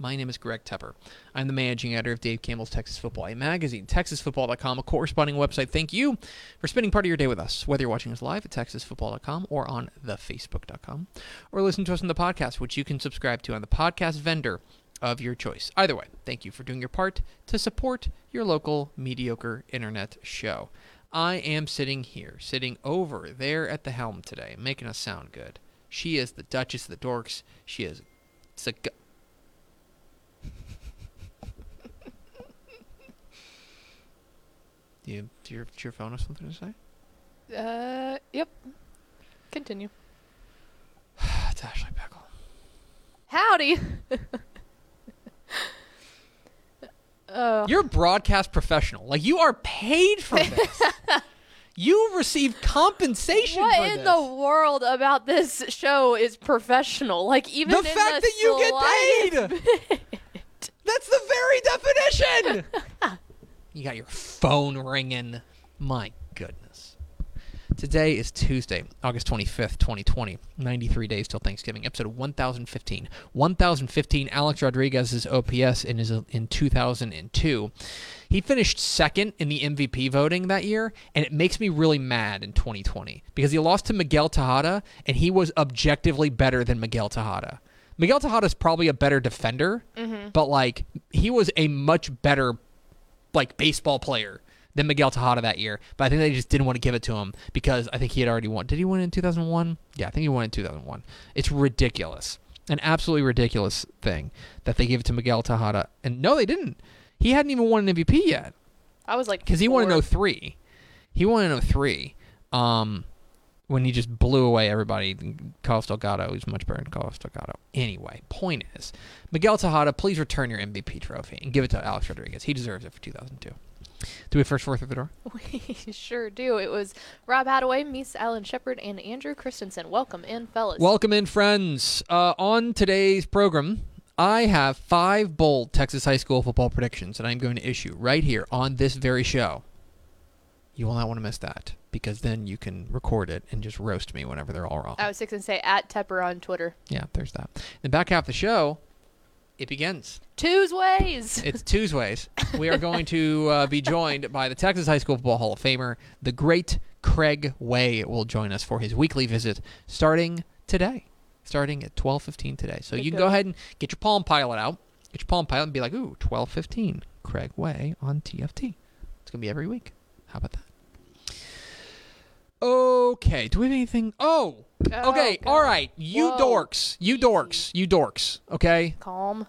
My name is Greg Tepper. I'm the managing editor of Dave Campbell's Texas Football, a magazine, texasfootball.com, a corresponding website. Thank you for spending part of your day with us, whether you're watching us live at texasfootball.com or on thefacebook.com, or listen to us on the podcast, which you can subscribe to on the podcast vendor of your choice. Either way, thank you for doing your part to support your local mediocre internet show. I am sitting here, sitting over there at the helm today, making us sound good. She is the Duchess of the Dorks. She is. It's a, Do you do your, do your phone have something to say? Uh, yep. Continue. it's Ashley Pickle. Howdy. uh, You're a broadcast professional. Like you are paid for this. you receive compensation what in this. the world about this show is professional? Like even the fact the that you get paid. That's the very definition. You got your phone ringing. My goodness. Today is Tuesday, August 25th, 2020. 93 days till Thanksgiving. Episode 1015. 1015, Alex Rodriguez's OPS in, his, in 2002. He finished second in the MVP voting that year, and it makes me really mad in 2020 because he lost to Miguel Tejada, and he was objectively better than Miguel Tejada. Miguel Tejada is probably a better defender, mm-hmm. but like he was a much better like baseball player than Miguel Tejada that year. But I think they just didn't want to give it to him because I think he had already won. Did he win in 2001? Yeah, I think he won in 2001. It's ridiculous. An absolutely ridiculous thing that they gave it to Miguel Tejada. And no, they didn't. He hadn't even won an MVP yet I was like, because he won in four. 03. He won in 03. Um, when he just blew away everybody. Carlos Delgado is much better than Carlos Delgado. Anyway, point is, Miguel Tejada, please return your MVP trophy and give it to Alex Rodriguez. He deserves it for 2002. Do we first four through the door? We sure do. It was Rob Hadaway, Mies Allen Shepard, and Andrew Christensen. Welcome in, fellas. Welcome in, friends. Uh, on today's program, I have five bold Texas high school football predictions that I'm going to issue right here on this very show. You will not want to miss that because then you can record it and just roast me whenever they're all wrong. I was six and say at Tepper on Twitter. Yeah, there's that. The back half of the show, it begins. Two's ways. It's Tuesdays. We are going to uh, be joined by the Texas High School Football Hall of Famer, the great Craig Way, will join us for his weekly visit starting today, starting at 12:15 today. So Good you can go. go ahead and get your Palm Pilot out, get your Palm Pilot, and be like, "Ooh, 12:15, Craig Way on TFT." It's gonna be every week. How about that? Okay. Do we have anything? Oh. Oh, okay. God. All right. You Whoa. dorks. You dorks. You dorks. Okay. Calm.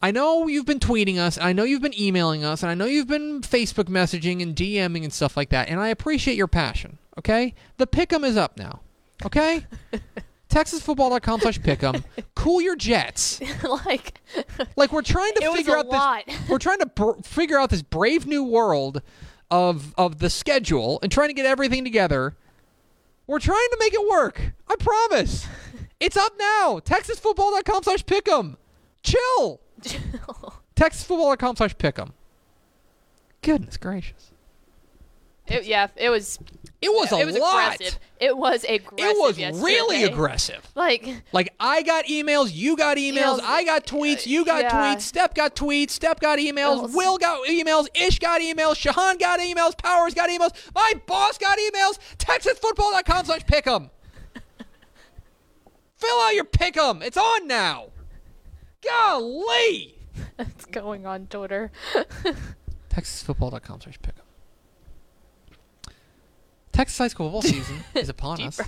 I know you've been tweeting us, and I know you've been emailing us, and I know you've been Facebook messaging and DMing and stuff like that, and I appreciate your passion, okay? The pick'em is up now, okay? TexasFootball.com slash pick'em. Cool your jets. like Like, we're trying to figure out lot. this... We're trying to br- figure out this brave new world of, of the schedule and trying to get everything together. We're trying to make it work. I promise. It's up now. TexasFootball.com slash pick'em. Chill. TexasFootball.com slash pick'em. Goodness gracious. It, yeah, it was. It was a it was lot. aggressive. It was aggressive. It was yesterday. really aggressive. Like, Like I got emails, you got emails, Emails, I got uh, tweets, you got yeah. tweets, Step got tweets, Step got emails, Emails. Will got emails, Ish got emails, Shahan got emails, Powers got emails, my boss got emails, TexasFootball.com slash pick'em. Fill out your pick'em. It's on now. Golly. it's going on Twitter. TexasFootball.com slash pick'em. Texas high school football season is upon us.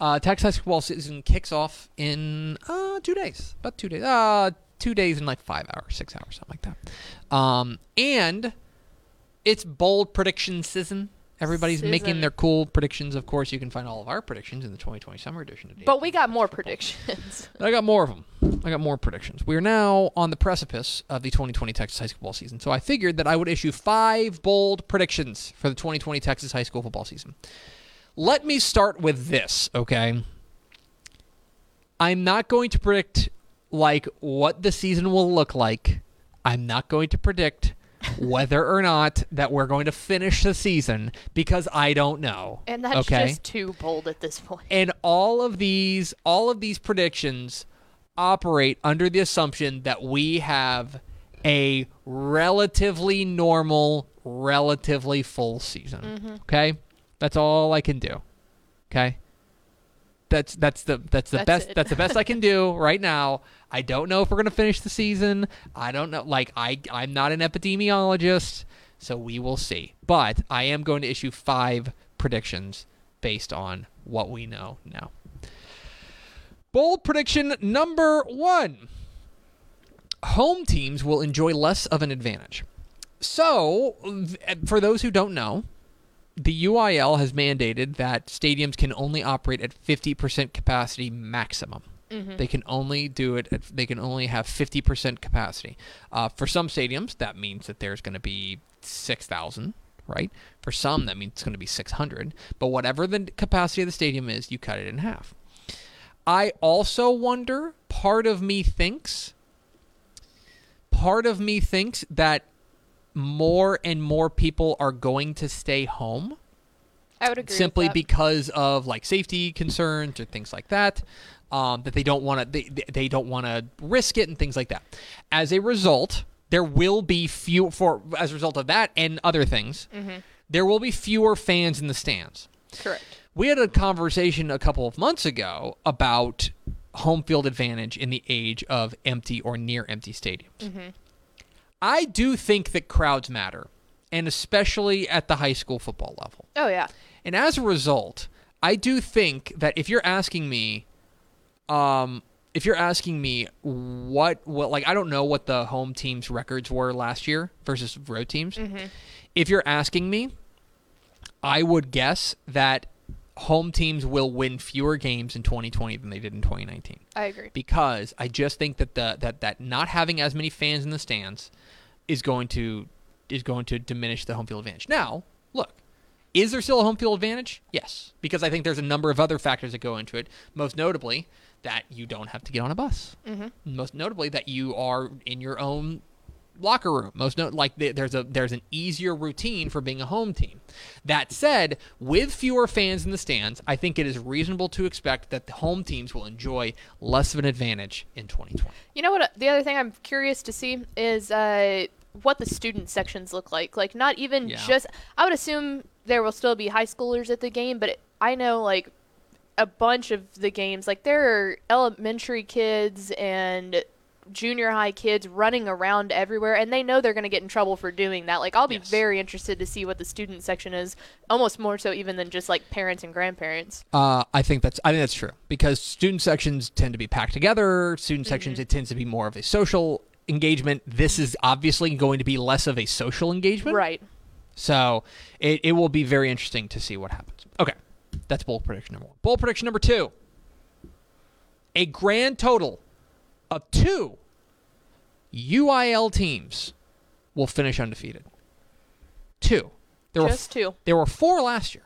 Uh, Texas high school football season kicks off in uh, two days, about two days, uh, two days and like five hours, six hours, something like that. Um, and it's bold prediction season. Everybody's making their cool predictions. Of course, you can find all of our predictions in the 2020 summer edition of But we got more predictions. I got more of them. I got more predictions. We are now on the precipice of the 2020 Texas high school football season. So I figured that I would issue five bold predictions for the 2020 Texas high school football season. Let me start with this, okay? I'm not going to predict like what the season will look like. I'm not going to predict whether or not that we're going to finish the season because I don't know. And that's okay? just too bold at this point. and all of these all of these predictions operate under the assumption that we have a relatively normal relatively full season mm-hmm. okay that's all i can do okay that's that's the that's the That's best it. that's the best i can do right now. I don't know if we're going to finish the season. I don't know like i i'm not an epidemiologist so we will see. But i am going to issue five predictions based on what we know now. Bold prediction number one. Home teams will enjoy less of an advantage. So for those who don't know the UIL has mandated that stadiums can only operate at 50% capacity maximum. They can only do it. At, they can only have 50% capacity. Uh, for some stadiums, that means that there's going to be 6,000. Right. For some, that means it's going to be 600. But whatever the capacity of the stadium is, you cut it in half. I also wonder. Part of me thinks. Part of me thinks that more and more people are going to stay home I would agree. simply because of like safety concerns or things like that um, that they don't want to they, they- don't want to risk it and things like that as a result there will be few for as a result of that and other things Mm-hmm. there will be fewer fans in the stands correct. we had a conversation a couple of months ago about home field advantage in the age of empty or near empty stadiums. I do think that crowds matter, and especially at the high school football level. Oh yeah. And as a result, I do think that if you're asking me, um, if you're asking me what what like I don't know what the home team's records were last year versus road teams. If you're asking me, I would guess that home teams will win fewer games in 2020 than they did in 2019 I agree. because I just think that the that that not having as many fans in the stands is going to is going to diminish the home field advantage. Now, look, is there still a home field advantage? Yes, because I think there's a number of other factors that go into it. Most notably, that you don't have to get on a bus. Mm-hmm. Most notably, that you are in your own locker room. Most note like there's a there's an easier routine for being a home team. That said, with fewer fans in the stands, I think it is reasonable to expect that the home teams will enjoy less of an advantage in 2020. You know what? uh, The other thing I'm curious to see is uh, what the student sections look like. Like, not even Yeah. just. I would assume there will still be high schoolers at the game, but it, I know like a bunch of the games. Like, there are elementary kids and junior high kids running around everywhere, and they know they're going to get in trouble for doing that. Like, I'll be Yes. very interested to see what the student section is. Almost more so even than just like parents and grandparents. Uh, I think that's I think that's true because student sections tend to be packed together. Student sections it tends to be more of a social engagement. This is obviously going to be less of a social engagement. Right. So it, it will be very interesting to see what happens. Okay. That's bold prediction number one. Bold prediction number two. A grand total of two UIL teams will finish undefeated. Two. There Just were two. there were four last year.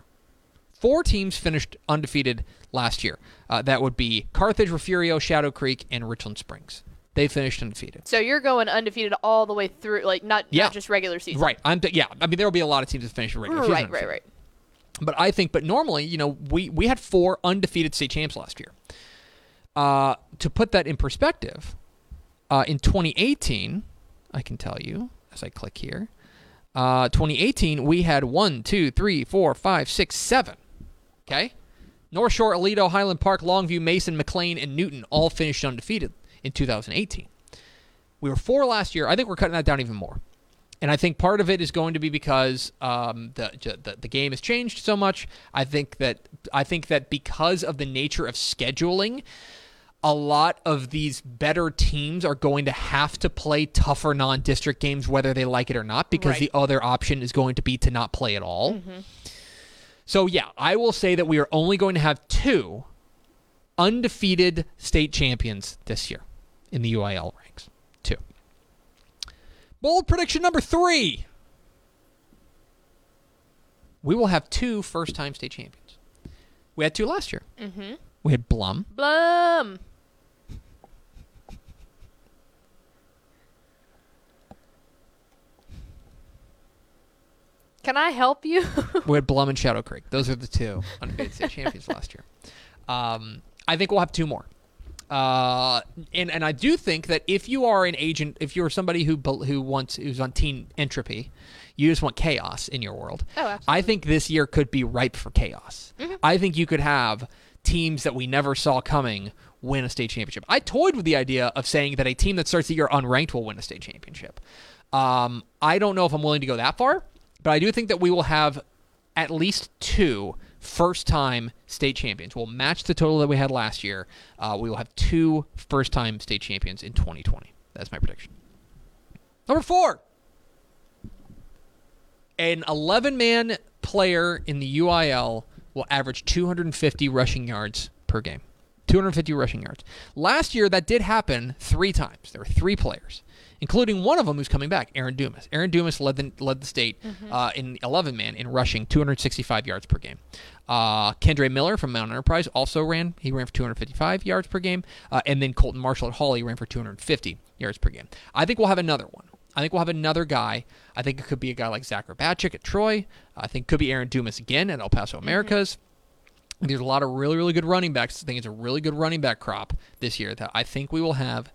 Four teams finished undefeated last year. Uh, that would be Carthage, Refugio, Shadow Creek, and Richland Springs. they finished undefeated. So you're going undefeated all the way through, like not Yeah. not just regular season. Right. I'm. yeah. I mean, there will be a lot of teams that finish regular season Right, right, right. But I think, but normally, you know, we we had four undefeated state champs last year. Uh, to put that in perspective, uh, in 2018, I can tell you as I click here, uh, 2018 we had one, two, three, four, five, six, seven. Okay, North Shore, Aledo, Highland Park, Longview, Mason, McLean, and Newton all finished undefeated in 2018. We were four last year. I think we're cutting that down even more. And I think part of it is going to be because um, the, the the game has changed so much. I think that I think that because of the nature of scheduling, a lot of these better teams are going to have to play tougher non-district games, whether they like it or not, because Right. the other option is going to be to not play at all. So yeah, I will say that we are only going to have two undefeated state champions this year in the UIL ranks. Two. Bold prediction number three. We will have two first-time state champions. We had two last year. Mm-hmm. We had Blum Blum. Can I help you? we had Blum and Shadow Creek. Those are the two undefeated state champions last year. Um, I think we'll have two more. Uh, and and I do think that if you are an agent, if you're somebody who who wants who's on Team Entropy, you just want chaos in your world. Oh, absolutely. I think this year could be ripe for chaos. I think you could have teams that we never saw coming win a state championship. I toyed with the idea of saying that a team that starts the year unranked will win a state championship. Um, I don't know if I'm willing to go that far, but I do think that we will have at least two first time state champions. We'll match the total that we had last year. Uh, we will have two first time state champions in 2020. That's my prediction. Number four an 11 man player in the UIL will average 250 rushing yards per game. 250 rushing yards. Last year, that did happen three times. There were three players, including one of them who's coming back, Aaron Dumas. Aaron Dumas led the, led the state uh, in 11 man in rushing 265 yards per game. Uh, Kendre Miller from Mount Enterprise also ran. He ran for 255 yards per game. Uh, and then Colton Marshall at Hawley ran for 250 yards per game. I think we'll have another one. I think we'll have another guy. I think it could be a guy like Zach Hrbacek at Troy. I think it could be Aaron Dumas again at El Paso Americas. There's a lot of really, really good running backs. I think it's a really good running back crop this year that I think we will have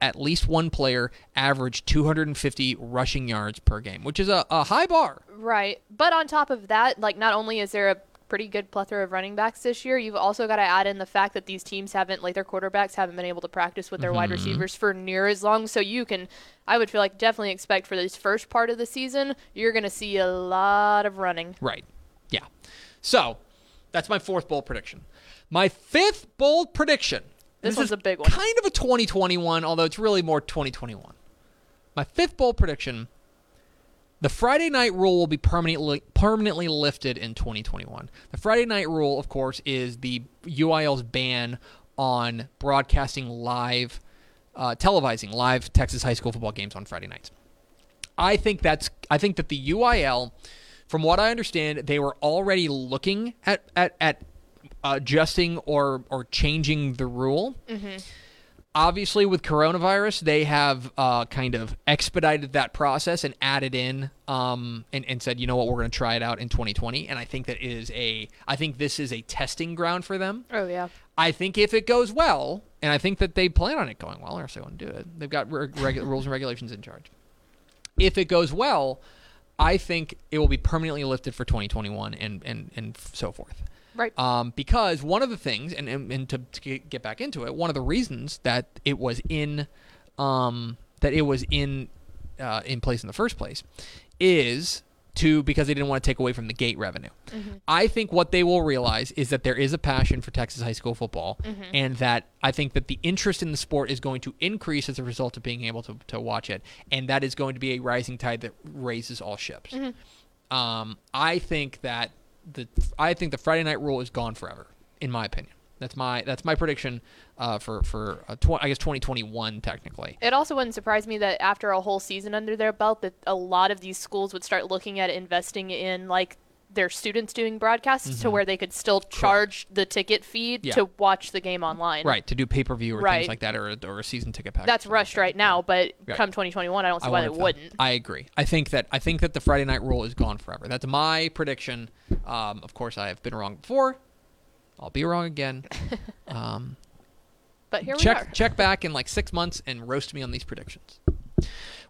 at least one player average 250 rushing yards per game, which is a, a high bar. Right. But on top of that, like not only is there a pretty good plethora of running backs this year, you've also got to add in the fact that these teams haven't like their quarterbacks haven't been able to practice with their wide Mm-hmm. receivers for near as long. So you can I would feel like definitely expect for this first part of the season, you're gonna see a lot of running. Right. Yeah. So that's my fourth bold prediction. My fifth bold prediction. This one's is a big one. Kind of a 2021, although it's really more 2021. My fifth bold prediction. The Friday night rule will be permanently permanently lifted in 2021. The Friday night rule, of course, is the UIL's ban on broadcasting live, uh, televising live Texas high school football games on Friday nights. I think that's I think that the UIL, from what I understand, they were already looking at at, at adjusting or or changing the rule. Obviously, with coronavirus, they have uh, kind of expedited that process and added in um, and, and said, you know what, we're going to try it out in 2020. And I think that is a I think this is a testing ground for them. Oh yeah. I think if it goes well, and I think that they plan on it going well, or else they wouldn't do it. They've got reg- rules and regulations in charge. If it goes well, I think it will be permanently lifted for 2021 and and and so forth. Right. Um, because one of the things, and, and, and to, to get- get back into it, one of the reasons that it was in, um, that it was in, uh, in place in the first place, is to because they didn't want to take away from the gate revenue. Mm-hmm. I think what they will realize is that there is a passion for Texas high school football, mm-hmm. and that I think that the interest in the sport is going to increase as a result of being able to, to watch it, and that is going to be a rising tide that raises all ships. Mm-hmm. Um, I think that the I think the Friday night rule is gone forever, in my opinion. That's my that's my prediction uh, for for uh, tw- I guess 2021 technically. It also wouldn't surprise me that after a whole season under their belt, that a lot of these schools would start looking at investing in like their students doing broadcasts to where they could still charge the ticket fee Mm-hmm. Yeah. to watch the game online. Right to do pay per view or Right. things like that, or or a season ticket package. That's rushed right now, but Right. come 2021, I don't see I why they that- wouldn't. I agree. I think that I think that the Friday night rule is gone forever. That's my prediction. Um, of course, I have been wrong before. I'll be wrong again. Um, But here we check are. check back in like six months and roast me on these predictions.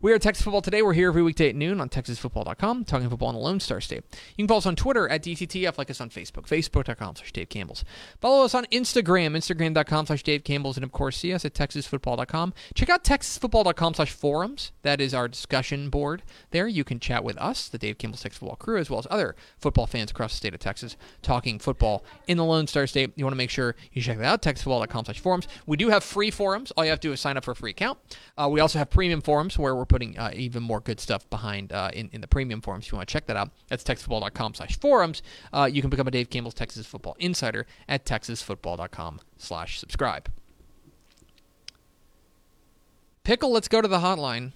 We are Texas Football Today. We're here every weekday at noon on TexasFootball.com, talking football in the Lone Star State. You can follow us on Twitter at DCTF, like us on Facebook, Facebook.com slash Dave Campbell's. Follow us on Instagram, Instagram.com slash Dave Campbell's, and of course, see us at TexasFootball.com. Check out TexasFootball.com slash forums. That is our discussion board. There you can chat with us, the Dave Campbell's Texas Football crew, as well as other football fans across the state of Texas, talking football in the Lone Star State. You want to make sure you check that out, TexasFootball.com slash forums. We do have free forums. All you have to do is sign up for a free account. Uh, we also have premium forums where we're putting uh, even more good stuff behind uh, in, in the premium forums. If you want to check that out, that's texasfootball.com slash forums. Uh, you can become a Dave Campbell's Texas Football Insider at texasfootball.com slash subscribe. Pickle, let's go to the hotline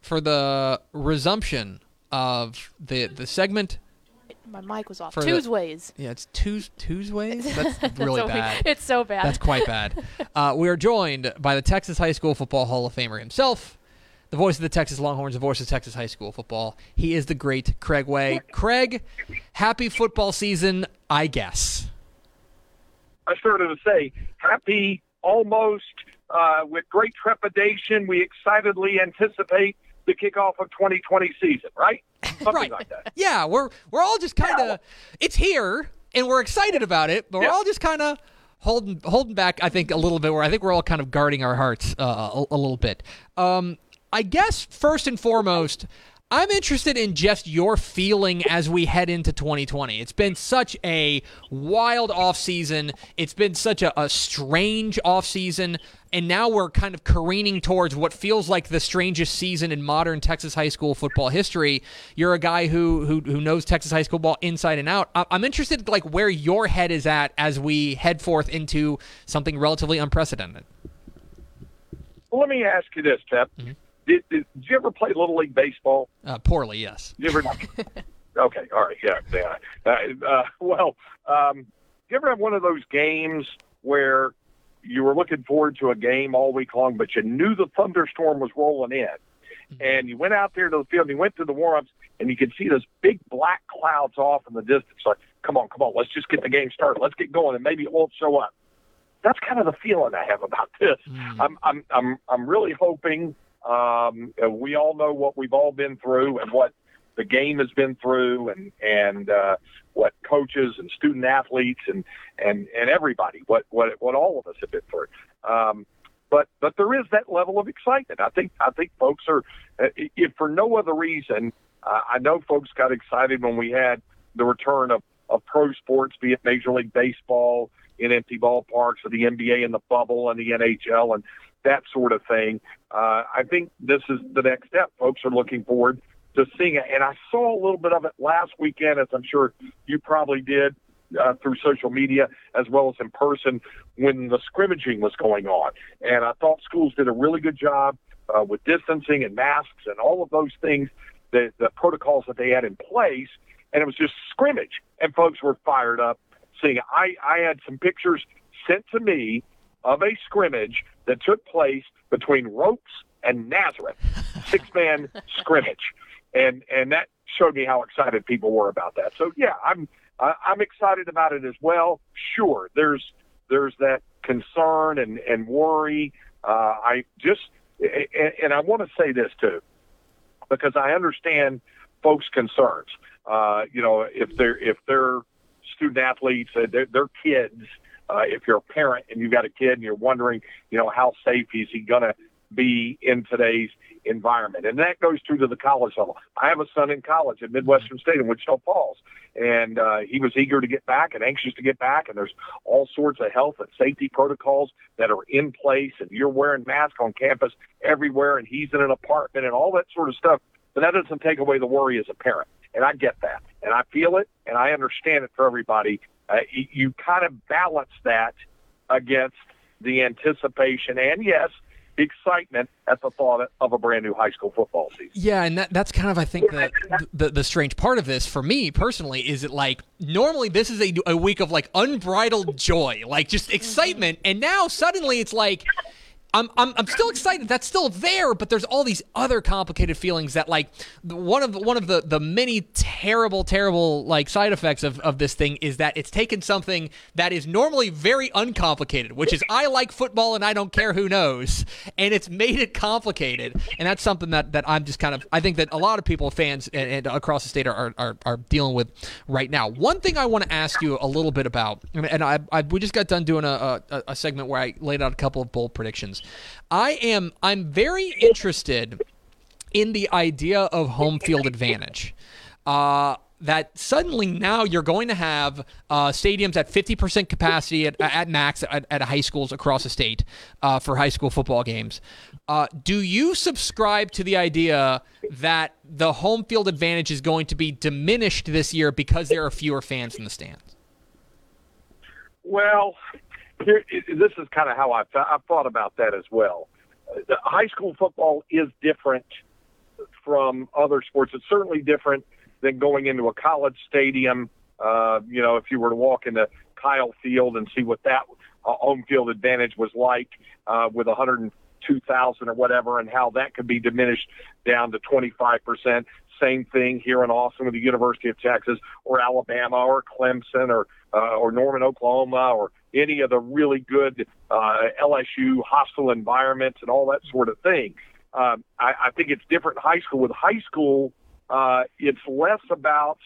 for the resumption of the the segment. My mic was off. For the- Tuesdays. Yeah, it's Tues Tuesdays. That's really so we- bad. It's so bad. That's quite bad. Uh, we are joined by the Texas High School Football Hall of Famer himself, the voice of the Texas Longhorns, the voice of Texas High School football. He is the great Craig Way. Craig, happy football season, I guess. I started to say, happy, almost, uh, with great trepidation, we excitedly anticipate the kickoff of 2020 season, right? Something right. like that. Yeah, we're we're all just kind of it's here and we're excited about it, but we're all just kind of holding holding back. I think a little bit. Where I think we're all kind of guarding our hearts uh, a, a little bit. Um, I guess first and foremost. I'm interested in just your feeling as we head into 2020. It's been such a wild offseason. It's been such a, a strange offseason. And now we're kind of careening towards what feels like the strangest season in modern Texas high school football history. You're a guy who who, who knows Texas high school ball inside and out. I'm interested like where your head is at as we head forth into something relatively unprecedented. Well, let me ask you this, Tep. Mm-hmm. Did, did, did you ever play Little League Baseball? Uh, poorly, yes. You ever? okay, all right, yeah, yeah. Uh, uh, well, um, you ever have one of those games where you were looking forward to a game all week long, but you knew the thunderstorm was rolling in, and you went out there to the field and you went to the warm-ups, and you could see those big black clouds off in the distance. Like, come on, come on, let's just get the game started. Let's get going, and maybe it won't show up. That's kind of the feeling I have about this. I'm, I'm, I'm, I'm really hoping. Um, uh, we all know what we've all been through and what the game has been through, and and uh, what coaches and student athletes and and and everybody, what what what all of us have been through. Um, but but there is that level of excitement. I think I think folks are, uh, if for no other reason, uh, I know folks got excited when we had the return of of pro sports, be it Major League Baseball in empty ballparks, or the NBA in the bubble, and the NHL, and that sort of thing. Uh, I think this is the next step. Folks are looking forward to seeing it, and I saw a little bit of it last weekend, as I'm sure you probably did uh, through social media as well as in person when the scrimmaging was going on. And I thought schools did a really good job uh, with distancing and masks and all of those things, the, the protocols that they had in place. And it was just scrimmage, and folks were fired up seeing it. I, I had some pictures sent to me of a scrimmage that took place between Ropes and Nazareth, six man scrimmage, and and that showed me how excited people were about that. So yeah, I'm I, I'm excited about it as well. Sure, there's there's that concern and and worry. Uh, I just and, and I want to say this too, because I understand folks' concerns. Uh, you know, if they're if they're student athletes, uh, they're, they're kids. Uh, if you're a parent and you've got a kid and you're wondering, you know, how safe is he going to be in today's environment? And that goes through to the college level. I have a son in college at Midwestern State in Wichita Falls, and uh, he was eager to get back and anxious to get back. And there's all sorts of health and safety protocols that are in place, and you're wearing masks on campus everywhere, and he's in an apartment and all that sort of stuff. But that doesn't take away the worry as a parent. And I get that. And I feel it, and I understand it for everybody. Uh, you, you kind of balance that against the anticipation and, yes, excitement at the thought of a brand new high school football season. Yeah, and that, that's kind of I think the, the the strange part of this for me personally is it like normally this is a, a week of like unbridled joy, like just excitement, and now suddenly it's like I'm, I'm, I'm still excited. That's still there, but there's all these other complicated feelings that like one of the, one of the, the many terrible, terrible like side effects of, of this thing is that it's taken something that is normally very uncomplicated, which is I like football and I don't care who knows, and it's made it complicated. And that's something that, that I'm just kind of I think that a lot of people, fans and, and across the state are, are, are dealing with right now. One thing I want to ask you a little bit about, and I, I we just got done doing a, a, a segment where I laid out a couple of bold predictions. I am I'm very interested in the idea of home field advantage. Uh, that suddenly now you're going to have uh, stadiums at 50% capacity at, at max at, at, high schools across the state uh, for high school football games. Uh, do you subscribe to the idea that the home field advantage is going to be diminished this year because there are fewer fans in the stands? Well, here, this is kind of how I've, I've thought about that as well. The high school football is different from other sports. It's certainly different than going into a college stadium. Uh, you know, if you were to walk into Kyle Field and see what that uh, home field advantage was like uh, with 102,000 or whatever, and how that could be diminished down to 25 percent. Same thing here in Austin with the University of Texas, or Alabama, or Clemson, or uh, or Norman, Oklahoma, or any of the really good uh, LSU hostile environments and all that sort of thing. Um, I, I think it's different in high school. With high school, uh, it's less about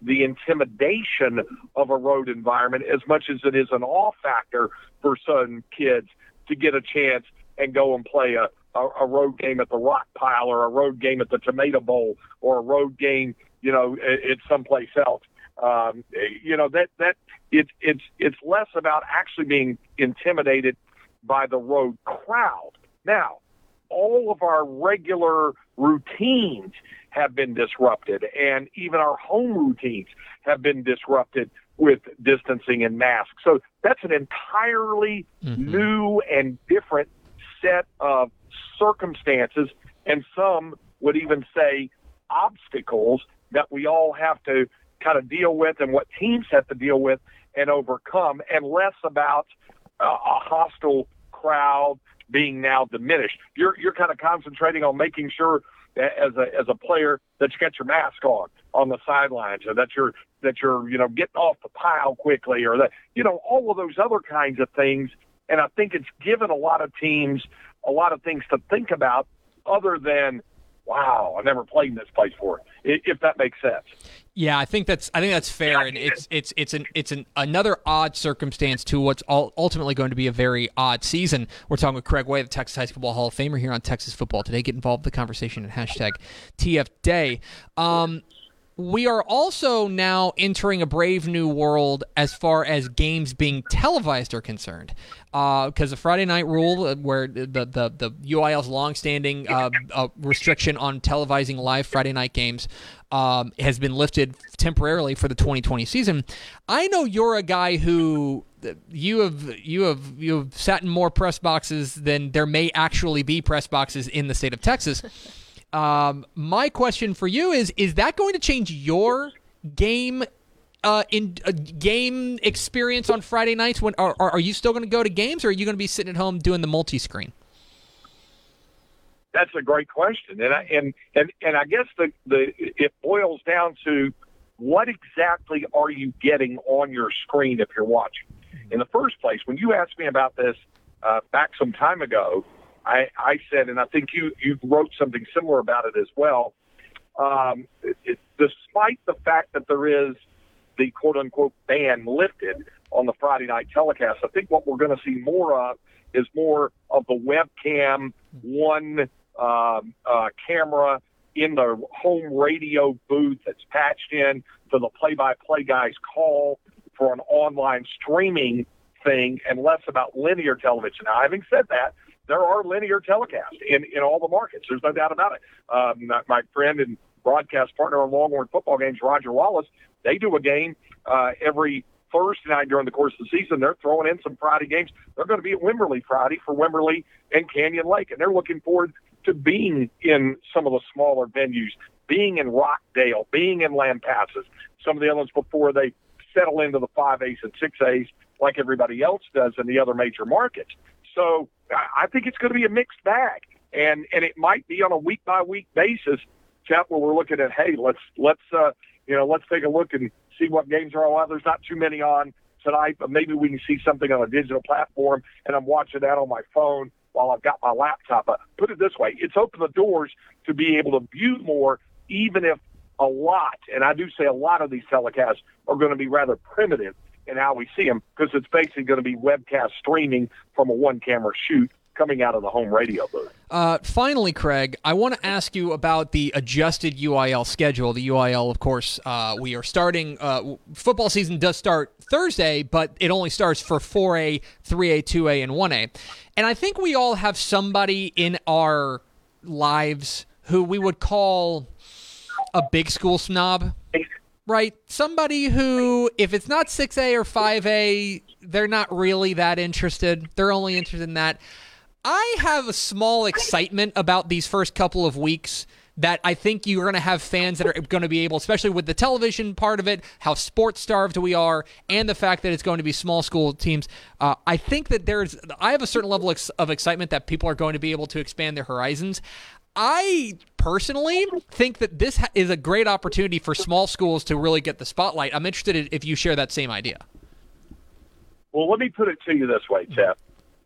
the intimidation of a road environment as much as it is an awe factor for some kids to get a chance and go and play a, a, a road game at the Rock Pile or a road game at the Tomato Bowl or a road game, you know, at, at someplace else. Um, you know that that it's it's it's less about actually being intimidated by the road crowd. Now, all of our regular routines have been disrupted, and even our home routines have been disrupted with distancing and masks. So that's an entirely mm-hmm. new and different set of circumstances, and some would even say obstacles that we all have to kind of deal with and what teams have to deal with and overcome, and less about uh, a hostile crowd being now diminished. You're you're kind of concentrating on making sure as a as a player that you get your mask on on the sidelines, or that you're that you're you know getting off the pile quickly, or that you know all of those other kinds of things. And I think it's given a lot of teams a lot of things to think about other than wow, I've never played in this place before. If that makes sense. Yeah, I think that's I think that's fair, and it's it's it's an it's an another odd circumstance to what's ultimately going to be a very odd season. We're talking with Craig Way, the Texas High School Football Hall of Famer, here on Texas Football Today. Get involved in the conversation at hashtag TF Day. Um, we are also now entering a brave new world as far as games being televised are concerned. Because uh, the Friday night rule, uh, where the the, the UIL's longstanding uh, uh, restriction on televising live Friday night games um, has been lifted temporarily for the 2020 season. I know you're a guy who you have you have you have sat in more press boxes than there may actually be press boxes in the state of Texas. Um, my question for you is: Is that going to change your game uh, in uh, game experience on Friday nights? When are, are you still going to go to games, or are you going to be sitting at home doing the multi-screen? That's a great question, and I, and and and I guess the the it boils down to what exactly are you getting on your screen if you're watching. In the first place, when you asked me about this uh, back some time ago, I, I said, and I think you you wrote something similar about it as well. Um, it, it, despite the fact that there is the quote unquote ban lifted on the Friday night telecast, I think what we're going to see more of is more of the webcam, one um, uh, camera in the home radio booth that's patched in to the play-by-play guy's call for an online streaming thing, and less about linear television. Now, having said that, there are linear telecasts in, in all the markets. There's no doubt about it. Um, my friend and broadcast partner on Longhorn football games, Roger Wallace, they do a game uh, every Thursday night during the course of the season. They're throwing in some Friday games. They're going to be at Wimberley Friday for Wimberley and Canyon Lake, and they're looking forward to being in some of the smaller venues, being in Rockdale, being in Lampasas, some of the other ones before they settle into the 5As and 6As like everybody else does in the other major markets. So I think it's going to be a mixed bag, and and it might be on a week by week basis, Jeff, where we're looking at hey, let's let's uh, you know let's take a look and see what games are on. Well, There's not too many on tonight, but maybe we can see something on a digital platform, and I'm watching that on my phone while I've got my laptop. But put it this way, it's opened the doors to be able to view more, even if a lot, and I do say a lot of these telecasts are going to be rather primitive in how we see them because it's basically going to be webcast streaming from a one camera shoot coming out of the home radio booth. Uh, finally, Craig, I want to ask you about the adjusted UIL schedule. The UIL, of course, uh, we are starting. Uh, football season does start Thursday, but it only starts for 4A, 3A, 2A, and 1A. And I think we all have somebody in our lives who we would call a big school snob right? Somebody who, if it's not 6A or 5A, they're not really that interested. They're only interested in that. I have a small excitement about these first couple of weeks that I think you're going to have fans that are going to be able, especially with the television part of it, how sports starved we are, and the fact that it's going to be small school teams. Uh, I think that there's, I have a certain level of excitement that people are going to be able to expand their horizons. I personally think that this is a great opportunity for small schools to really get the spotlight. I'm interested if you share that same idea. Well, let me put it to you this way, Jeff.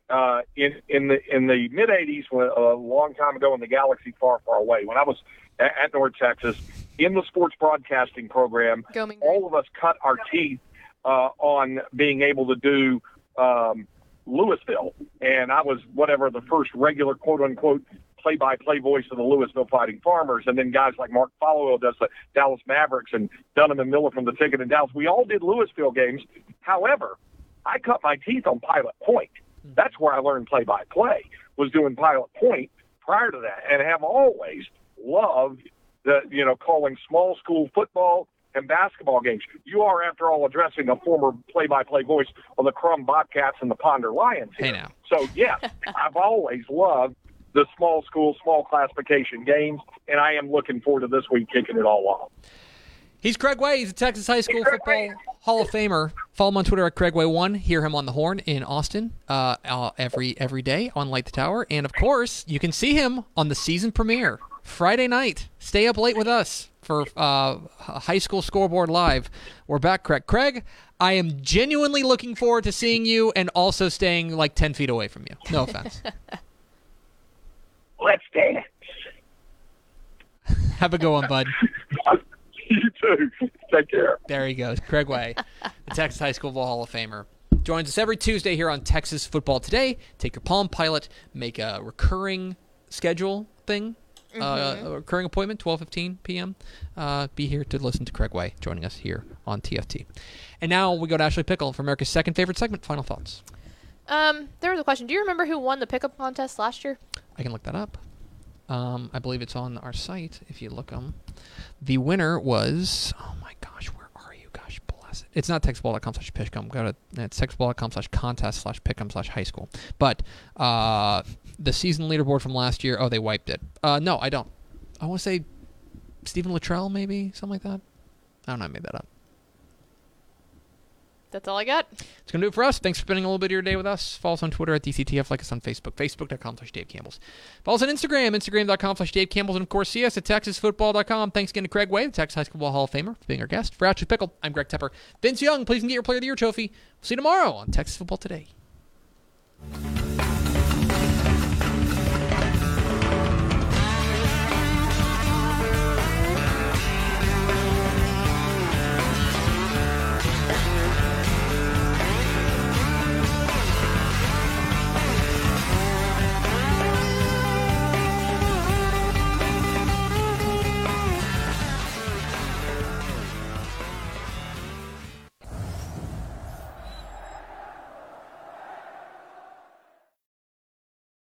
Uh, in in the in the mid '80s, a long time ago, in the galaxy far, far away, when I was at, at North Texas in the sports broadcasting program, all of us cut our teeth uh, on being able to do um, Lewisville, and I was whatever the first regular quote unquote play-by-play voice of the Lewisville Fighting Farmers, and then guys like Mark Followill does the Dallas Mavericks and Dunham and Miller from the Ticket in Dallas. We all did Lewisville games. However, I cut my teeth on Pilot Point. That's where I learned play-by-play. Was doing Pilot Point prior to that, and have always loved the you know calling small school football and basketball games. You are, after all, addressing a former play-by-play voice of the Krum Bobcats and the Ponder Lions. Here. Hey now. So yes, I've always loved the small school, small classification games, and I am looking forward to this week kicking it all off. He's Craig Way. He's a Texas High School Football Hall of Famer. Follow him on Twitter at CraigWay1. Hear him on the horn in Austin uh, uh, every every day on Light the Tower. And of course, you can see him on the season premiere Friday night. Stay up late with us for uh, High School Scoreboard Live. We're back, Craig. Craig, I am genuinely looking forward to seeing you and also staying like 10 feet away from you. No offense. Let's dance. Have a good one, bud. you too. Take care. There he goes. Craig Way, the Texas High School Hall of Famer. Joins us every Tuesday here on Texas Football Today. Take your Palm Pilot, make a recurring schedule thing, uh, mm-hmm. uh, a recurring appointment, 12:15 p.m. Uh, be here to listen to Craig Way joining us here on TFT. And now we go to Ashley Pickle for America's second favorite segment. Final thoughts. Um, there was a question. Do you remember who won the pickup contest last year? I can look that up. Um, I believe it's on our site if you look them. The winner was, oh my gosh, where are you? Gosh bless it. It's not textball.com slash pick'em. Go to, it's textball.com slash contest slash pick'em slash high school. But uh, the season leaderboard from last year, oh, they wiped it. Uh, no, I don't. I want to say Stephen Luttrell, maybe? Something like that. I don't know. I made that up. That's all I got. It's going to do it for us. Thanks for spending a little bit of your day with us. Follow us on Twitter at DCTF. Like us on Facebook, facebook.com slash Dave Campbell's. Follow us on Instagram, instagram.com slash Dave Campbell's. And of course, see us at texasfootball.com. Thanks again to Craig Way, the Texas High School Hall of Famer, for being our guest. For Ashley Pickle, I'm Greg Tepper. Vince Young, please can get your Player of the Year trophy. We'll see you tomorrow on Texas Football Today.